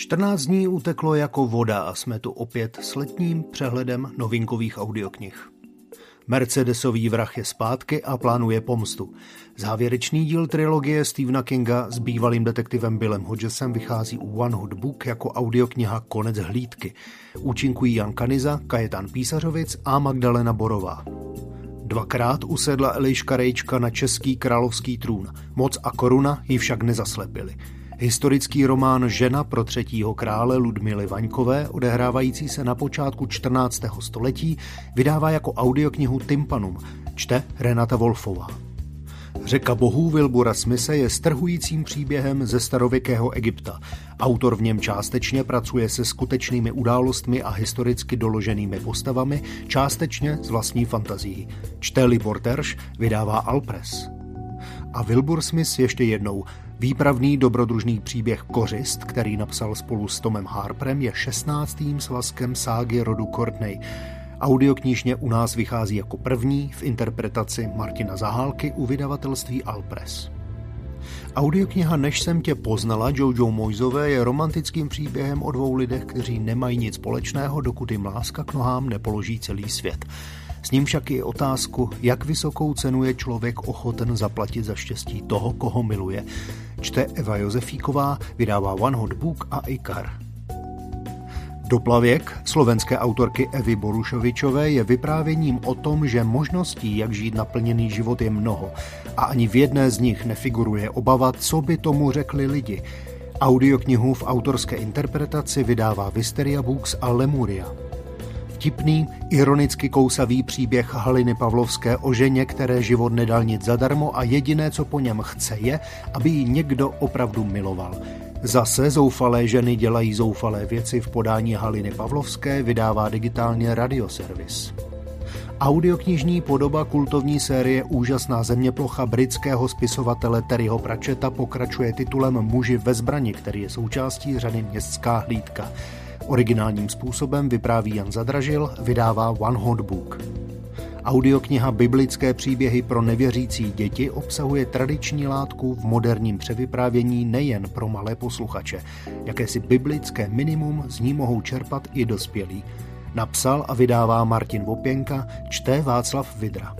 14 dní uteklo jako voda a jsme tu opět s letním přehledem novinkových audioknih. Mercedesový vrah je zpátky a plánuje pomstu. Závěrečný díl trilogie Stephena Kinga s bývalým detektivem Billem Hodgesem vychází u One Hot Book jako audiokniha Konec hlídky. Účinkují Jan Kaniza, Kajetan Písařovic a Magdalena Borová. Dvakrát usedla Eliška Rejčka na český královský trůn. Moc a koruna ji však nezaslepili. Historický román Žena pro třetího krále Ludmily Vaňkové, odehrávající se na počátku 14. století, vydává jako audioknihu Tympanum, čte Renata Wolfová. Řeka bohů Wilbura Smise je strhujícím příběhem ze starověkého Egypta. Autor v něm částečně pracuje se skutečnými událostmi a historicky doloženými postavami, částečně s vlastní fantazií. Čte Libor Terš, vydává Alpres. A Wilbur Smith ještě jednou. Výpravný dobrodružný příběh Kořist, který napsal spolu s Tomem Harperem, je 16. svazkem ságy rodu Courtney. Audioknížně u nás vychází jako první v interpretaci Martina Zahálky u vydavatelství Alpres. Audiokniha Než jsem tě poznala Jojo Mojzové je romantickým příběhem o dvou lidech, kteří nemají nic společného, dokud jim láska k nohám nepoloží celý svět. S ním však je otázku, jak vysokou cenu je člověk ochoten zaplatit za štěstí toho, koho miluje. Čte Eva Josefíková, vydává One Hot Book a Ikar. Doplavěk slovenské autorky Evy Borušovičové je vyprávěním o tom, že možností, jak žít naplněný život, je mnoho a ani v jedné z nich nefiguruje obava, co by tomu řekli lidi. Audioknihu v autorské interpretaci vydává Visteria Books a Lemuria. Vtipný, ironicky kousavý příběh Haliny Pavlovské o ženě, které život nedal nic zadarmo a jediné, co po něm chce, je, aby ji někdo opravdu miloval. Zase zoufalé ženy dělají zoufalé věci v podání Haliny Pavlovské vydává digitálně radioservis. Audioknižní podoba kultovní série Úžasná zeměplocha britského spisovatele Terryho Pratchetta pokračuje titulem Muži ve zbrani, který je součástí řady Městská hlídka. Originálním způsobem vypráví Jan Zadražil, vydává One Hot Book. Audiokniha Biblické příběhy pro nevěřící děti obsahuje tradiční látku v moderním převyprávění nejen pro malé posluchače. Jakési biblické minimum z ní mohou čerpat i dospělí. Napsal a vydává Martin Vopěnka, čte Václav Vidra.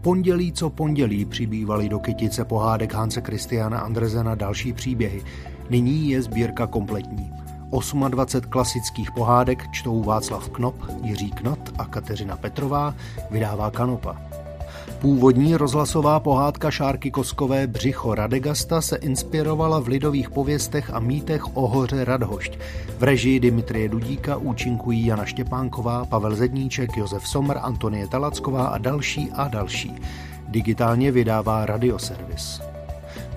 Pondělí co pondělí přibývaly do kytice pohádek Hanse Christiana Andrezena další příběhy. Nyní je sbírka kompletní. 28 klasických pohádek čtou Václav Knop, Jiří Knot a Kateřina Petrová, vydává Kanopa. Původní rozhlasová pohádka Šárky Koskové Břicho Radegasta se inspirovala v lidových pověstech a mýtech o hoře Radhošť. V režii Dimitrie Dudíka účinkují Jana Štěpánková, Pavel Zedníček, Josef Somr, Antonie Talacková a další a další. Digitálně vydává Radioservis.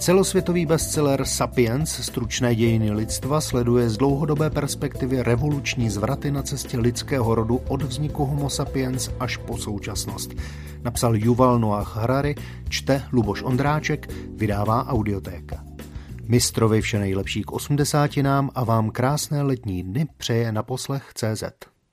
Celosvětový bestseller Sapiens, stručné dějiny lidstva, sleduje z dlouhodobé perspektivy revoluční zvraty na cestě lidského rodu od vzniku Homo sapiens až po současnost. Napsal Yuval Noah Harari, čte Luboš Ondráček, vydává Audiotéka. Mistrovi vše nejlepší k osmdesátinám a vám krásné letní dny přeje na poslech CZ.